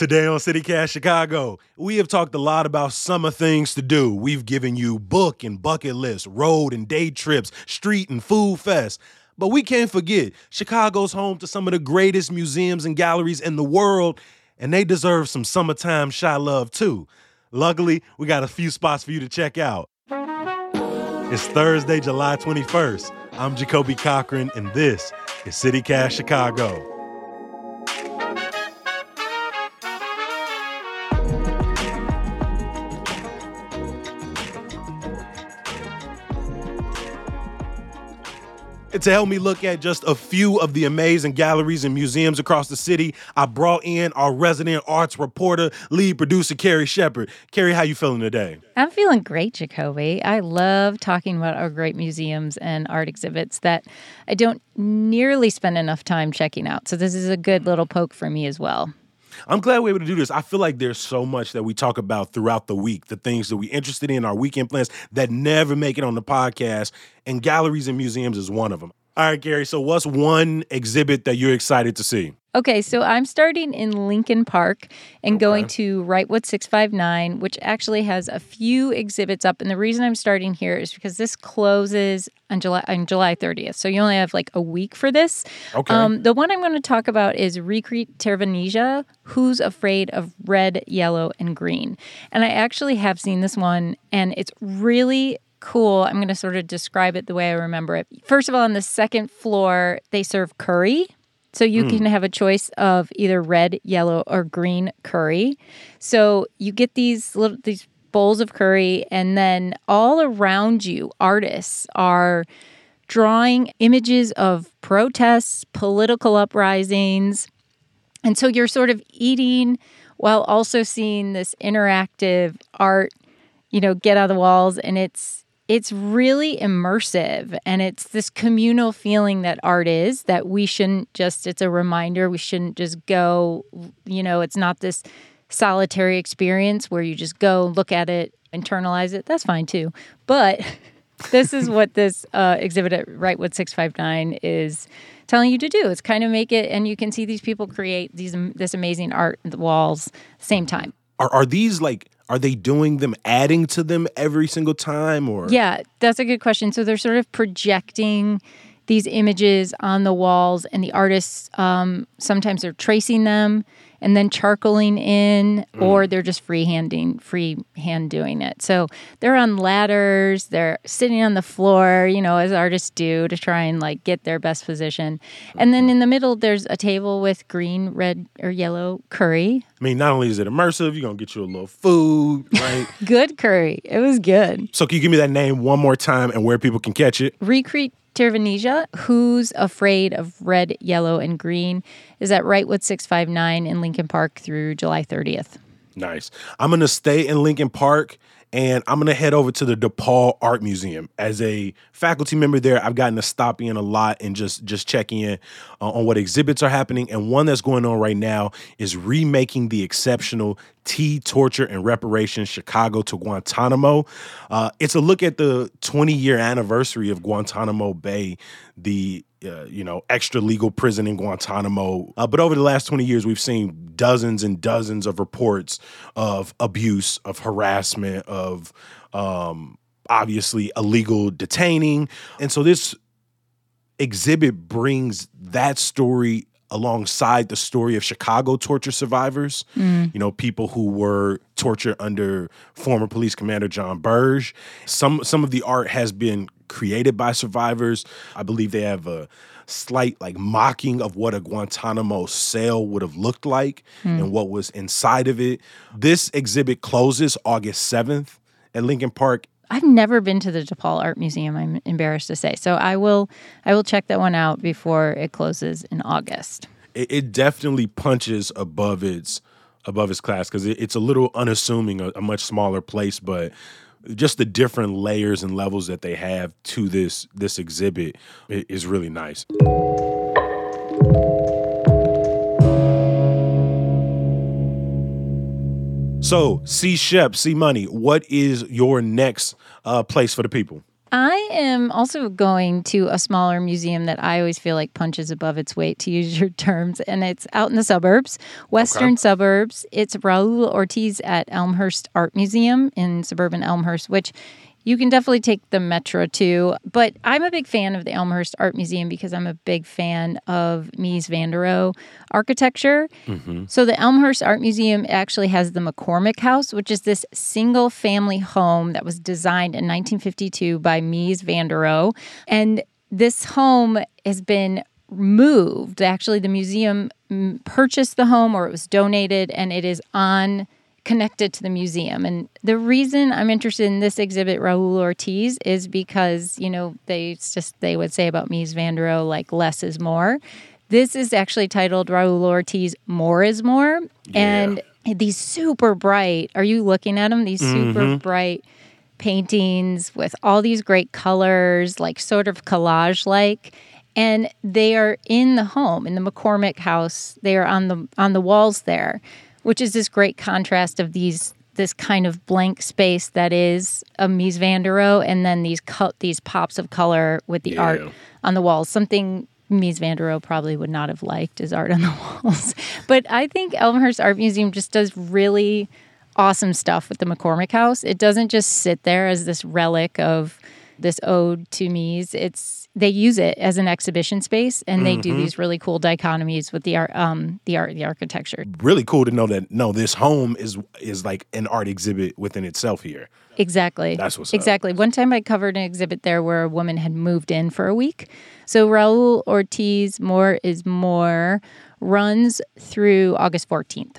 Today on CityCast Chicago, we have talked a lot about summer things to do. We've given you book and bucket lists, road and day trips, street and food fest. But we can't forget, Chicago's home to some of the greatest museums and galleries in the world, and they deserve some summertime shy love too. Luckily, we got a few spots for you to check out. It's Thursday, July 21st. I'm Jacoby Cochran, and this is CityCast Chicago. To help me look at just a few of the amazing galleries and museums across the city, I brought in our resident arts reporter, lead producer Carrie Shepard. Carrie, how you feeling today? I'm feeling great, Jacoby. I love talking about our great museums and art exhibits that I don't nearly spend enough time checking out. So this is a good little poke for me as well. I'm glad we're able to do this. I feel like there's so much that we talk about throughout the week, the things that we're interested in, our weekend plans that never make it on the podcast, and galleries and museums is one of them. All right, Carrie. So, what's one exhibit that you're excited to see? Okay, so I'm starting in Lincoln Park and okay. going to Wrightwood 659, which actually has a few exhibits up. And the reason I'm starting here is because this closes on July on July 30th. So you only have like a week for this. Okay. Um, the one I'm going to talk about is Rirkrit Tiravanija, Who's Afraid of Red, Yellow, and Green. And I actually have seen this one, and it's really cool. I'm going to sort of describe it the way I remember it. First of all, on the second floor, they serve curry. So you mm. can have a choice of either red, yellow, or green curry. So you get these little these bowls of curry, and then all around you, artists are drawing images of protests, political uprisings. And so you're sort of eating while also seeing this interactive art, you know, get out of the walls. And it's it's really immersive and it's this communal feeling that art is that we shouldn't just it's a reminder we shouldn't just go you know it's not this solitary experience where you just go look at it internalize it. That's fine too. But this is what this uh, exhibit at Wrightwood 659 is telling you to do. It's kind of make it and you can see these people create these this amazing art the walls same time are, are these like are they doing them adding to them every single time or? Yeah that's a good question. So they're sort of projecting these images on the walls and the artists um, sometimes they're tracing them and then charcoaling in mm. or they're just freehanding free hand doing it. So they're on ladders they're sitting on the floor you know as artists do to try and like get their best position. And then in the middle there's a table with green red or yellow curry. I mean not only is it immersive you're gonna get you a little food right? Good curry. It was good. So can you give me that name one more time and where people can catch it? Rirkrit Tiravanija, Who's Afraid of Red, Yellow, and Green, is at Wrightwood 659 in Lincoln Park through July 30th. Nice. I'm going to stay in Lincoln Park and I'm gonna head over to the DePaul Art Museum. As a faculty member there, I've gotten to stop in a lot and just just checking in uh, on what exhibits are happening. And one that's going on right now is remaking the exceptional Tea, Torture, and Reparations Chicago to Guantanamo. Uh, it's a look at the 20 year anniversary of Guantanamo Bay, the uh, you know, extra legal prison in Guantanamo. Uh, but over the last 20 years, we've seen dozens and dozens of reports of abuse, of harassment, of um, obviously illegal detaining. And so this exhibit brings that story alongside the story of Chicago torture survivors, mm. you know, people who were tortured under former police commander John Burge. Some some of the art has been created by survivors. I believe they have a slight like mocking of what a Guantanamo cell would have looked like mm. and what was inside of it. This exhibit closes August 7th at Lincoln Park. I've never been to the DePaul Art Museum, I'm embarrassed to say. So I will I will check that one out before it closes in August. It, it definitely punches above its above its class because it, it's a little unassuming, a, a much smaller place, but just the different layers and levels that they have to this this exhibit is really nice. So, C Shep, C Money, what is your next uh, place for the people? I am also going to a smaller museum that I always feel like punches above its weight, to use your terms, and it's out in the suburbs, western suburbs. It's Raul Ortiz at Elmhurst Art Museum in suburban Elmhurst, which you can definitely take the metro too. But I'm a big fan of the Elmhurst Art Museum because I'm a big fan of Mies van der Rohe architecture. Mm-hmm. So the Elmhurst Art Museum actually has the McCormick House, which is this single family home that was designed in 1952 by Mies van der Rohe. And this home has been moved. Actually, the museum purchased the home or it was donated and it is on connected to the museum. And the reason I'm interested in this exhibit, Raul Ortiz, is because, you know, they it's just they would say about Mies van der Rohe, like less is more. This is actually titled Raul Ortiz More is More. And these super bright, are you looking at them? These super mm-hmm. bright paintings with all these great colors, like sort of collage like. And they are in the home, in the McCormick house. They are on the on the walls there, which is this great contrast of these this kind of blank space that is a Mies van der Rohe, and then these cut these pops of color with the art on the walls. Something Mies van der Rohe probably would not have liked is art on the walls. But I think Elmhurst Art Museum just does really awesome stuff with the McCormick House. It doesn't just sit there as this relic of this ode to Mies. It's they use it as an exhibition space, and they do these really cool dichotomies with the art, um, the art, the architecture. Really cool to know that no, this home is is like an art exhibit within itself here. Exactly. That's what's up. exactly. One time I covered an exhibit there where a woman had moved in for a week. So Raul Ortiz More is More runs through August 14th.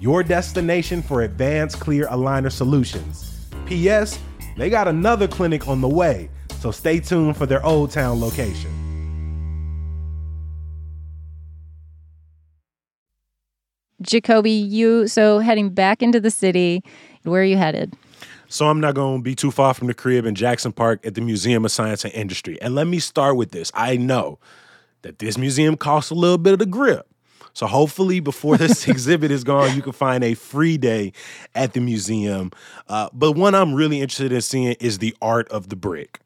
your destination for advanced clear aligner solutions. P.S. They got another clinic on the way, so stay tuned for their Old Town location. Jacoby, you so heading back into the city. Where are you headed? So I'm not going to be too far from the crib in Jackson Park at the Museum of Science and Industry. And let me start with this. I know that this museum costs a little bit of the grip. So hopefully before this exhibit is gone, you can find a free day at the museum. Uh, but one I'm really interested in seeing is the art of the brick.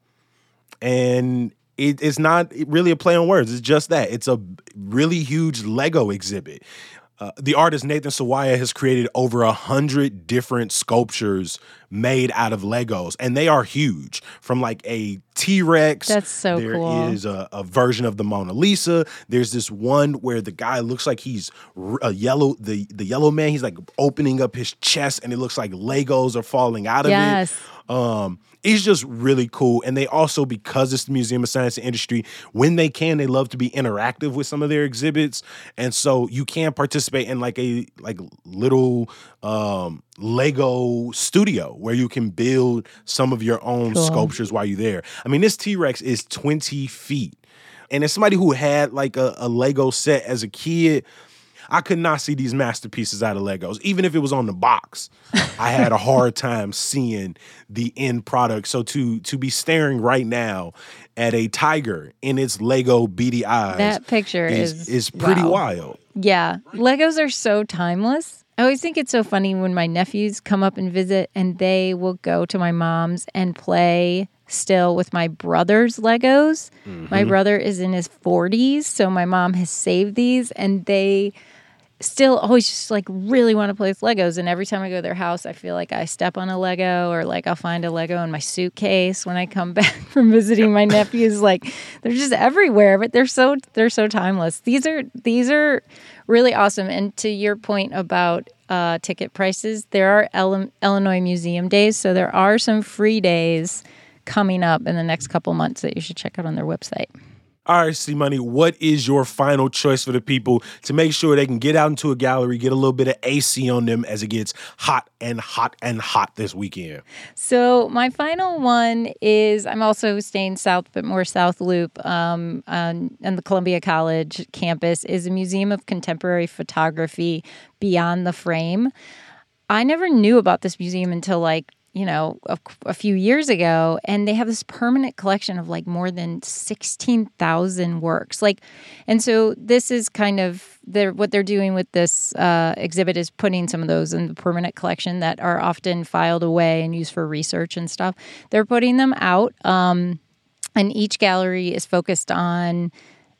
And it, it's not really a play on words. It's just that. It's a really huge Lego exhibit. Uh, the artist Nathan Sawaya has created over a hundred different sculptures made out of Legos, and they are huge. From like a T Rex. That's so There cool. is a, a version of the Mona Lisa. There's this one where the guy looks like he's a yellow. The the yellow man. He's like opening up his chest, and it looks like Legos are falling out of Yes. it. Um, it's just really cool. And they also, because it's the Museum of Science and Industry, when they can, they love to be interactive with some of their exhibits. And so you can participate in like a like little um Lego studio where you can build some of your own Cool. sculptures while you're there. I mean, this T-Rex is 20 feet. And as somebody who had like a, a Lego set as a kid, I could not see these masterpieces out of Legos. Even if it was on the box, I had a hard time seeing the end product. So to to be staring right now at a tiger in its Lego beady eyes That picture is is is pretty wow. wild. Yeah, Legos are so timeless. I always think it's so funny when my nephews come up and visit and they will go to my mom's and play still with my brother's Legos. My mm-hmm. brother is in his 40s, so my mom has saved these and they still always just like really want to play with Legos. And every time I go to their house, I feel like I step on a Lego or like I'll find a Lego in my suitcase when I come back from visiting my nephews. Like they're just everywhere, but they're so they're so timeless. These are these are really awesome. And to your point about uh, ticket prices, there are El- Illinois Museum Days, so there are some free days coming up in the next couple months that you should check out on their website. All right, C Money, what is your final choice for the people to make sure they can get out into a gallery, get a little bit of AC on them as it gets hot and hot and hot this weekend? So, my final one is I'm also staying south, but more South Loop um, on, on the Columbia College campus, is a museum of contemporary photography beyond the frame. I never knew about this museum until like you know, a, a, few years ago, and they have this permanent collection of like more than 16,000 works. Like, and so this is kind of they're, what they're doing with this uh, exhibit is putting some of those in the permanent collection that are often filed away and used for research and stuff. They're putting them out, um, and each gallery is focused on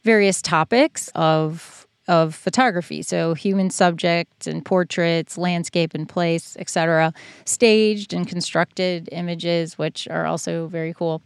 various topics of of photography. So human subjects and portraits, landscape and place, etc. Staged and constructed images, which are also very cool.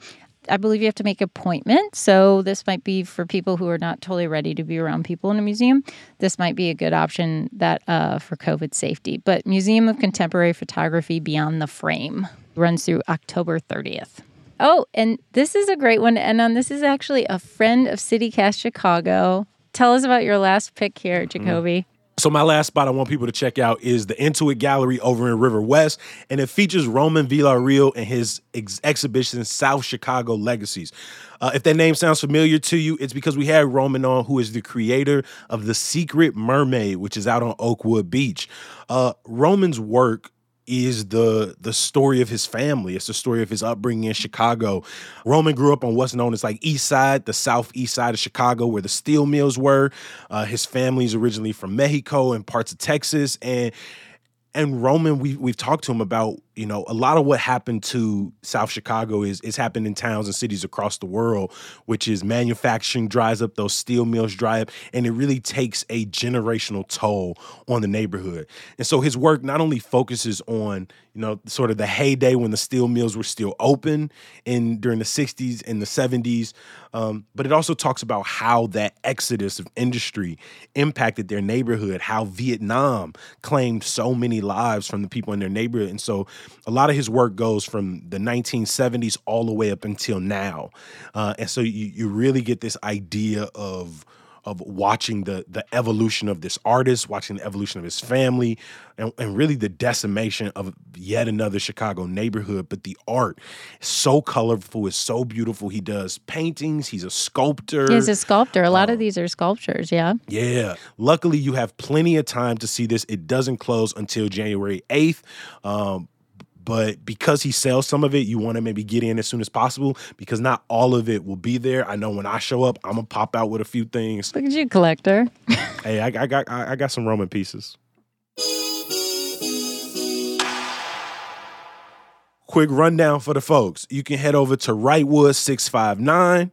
I believe you have to make appointment. So this might be for people who are not totally ready to be around people in a museum. This might be a good option that uh, for COVID safety. But Museum of Contemporary Photography Beyond the Frame runs through October 30th. Oh, and this is a great one. And um, this is actually a friend of CityCast Chicago, Tell us about your last pick here, mm-hmm. Jacoby. So my last spot I want people to check out is the Intuit Gallery over in River West, and it features Roman Villarreal and his ex- exhibition South Chicago Legacies. Uh, if that name sounds familiar to you, it's because we had Roman on, who is the creator of The Secret Mermaid, which is out on Oakwood Beach. Uh, Roman's work is the the story of his family. It's the story of his upbringing in Chicago. Roman grew up on what's known as like East Side, the southeast side of Chicago, where the steel mills were. Uh, his family's originally from Mexico and parts of Texas, and and Roman, we we've talked to him about you know a lot of what happened to South Chicago is is happened in towns and cities across the world, which is manufacturing dries up, those steel mills dry up, and it really takes a generational toll on the neighborhood. And so his work not only focuses on you know sort of the heyday when the steel mills were still open in during the '60s and the '70s, um, but it also talks about how that exodus of industry impacted their neighborhood, how Vietnam claimed so many lives from the people in their neighborhood. And so a lot of his work goes from the 1970s all the way up until now. Uh, and so you, you really get this idea of of watching the the evolution of this artist, watching the evolution of his family, and, and really the decimation of yet another Chicago neighborhood. But the art is so colorful, is so beautiful. He does paintings, he's a sculptor. He's a sculptor. A lot um, of these are sculptures, yeah. Yeah. Luckily, you have plenty of time to see this. It doesn't close until January 8th. Um, but because he sells some of it, you want to maybe get in as soon as possible because not all of it will be there. I know when I show up, I'm gonna pop out with a few things. Look at you, collector. hey, I, I got I, I got some Roman pieces. Quick rundown for the folks. You can head over to Wrightwood 659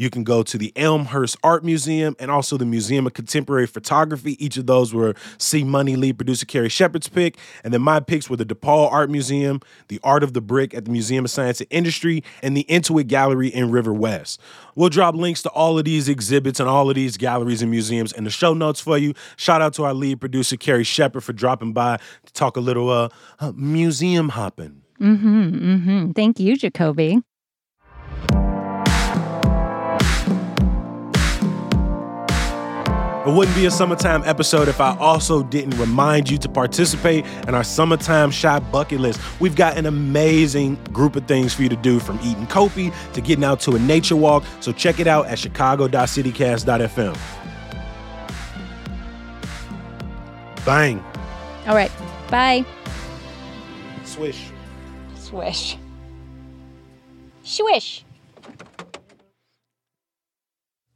you can go to the Elmhurst Art Museum and also the Museum of Contemporary Photography. Each of those were C Money lead producer Carrie Shepard's pick. And then my picks were the DePaul Art Museum, the Art of the Brick at the Museum of Science and Industry, and the Intuit Gallery in River West. We'll drop links to all of these exhibits and all of these galleries and museums in the show notes for you. Shout out to our lead producer Carrie Shepard for dropping by to talk a little uh, uh museum hopping. Mm-hmm, mm-hmm. Thank you, Jacoby. It wouldn't be a summertime episode if I also didn't remind you to participate in our summertime shot bucket list. We've got an amazing group of things for you to do from eating Kopi to getting out to a nature walk. So check it out at chicago.citycast.fm. Bang. All right. Bye. Swish. Swish. Swish.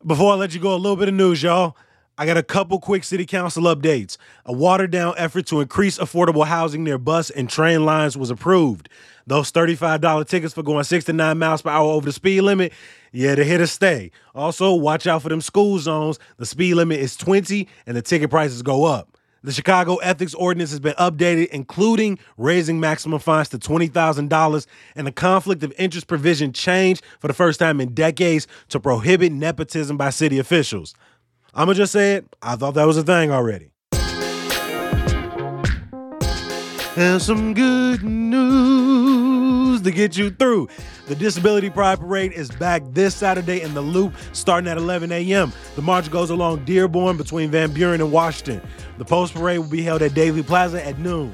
Before I let you go, a little bit of news, y'all. I got a couple quick city council updates. A watered down effort to increase affordable housing near bus and train lines was approved. Those $35 tickets for going 69 miles per hour over the speed limit, yeah, they're here to stay. Also, watch out for them school zones. The speed limit is 20 and the ticket prices go up. The Chicago Ethics Ordinance has been updated, including raising maximum fines to $20,000 and the conflict of interest provision changed for the first time in decades to prohibit nepotism by city officials. I'm to just say it, I thought that was a thing already. And some good news to get you through. The Disability Pride Parade is back this Saturday in the Loop starting at 11 a.m. The march goes along Dearborn between Van Buren and Washington. The post parade will be held at Daley Plaza at noon.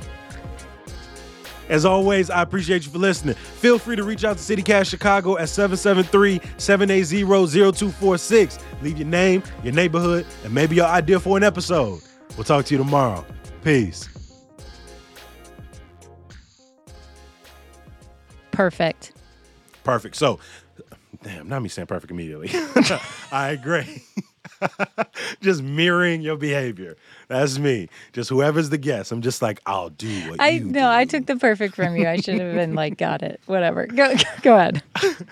As always, I appreciate you for listening. Feel free to reach out to CityCast Chicago at 773-780-0246. Leave your name, your neighborhood, and maybe your idea for an episode. We'll talk to you tomorrow. Peace. Perfect. Perfect. So, damn, not me saying perfect immediately. I agree. just mirroring your behavior. That's me. Just whoever's the guest. I'm just like, I'll do what I you no, do. I took the perfect from you. I should have been like, got it. Whatever. Go go ahead.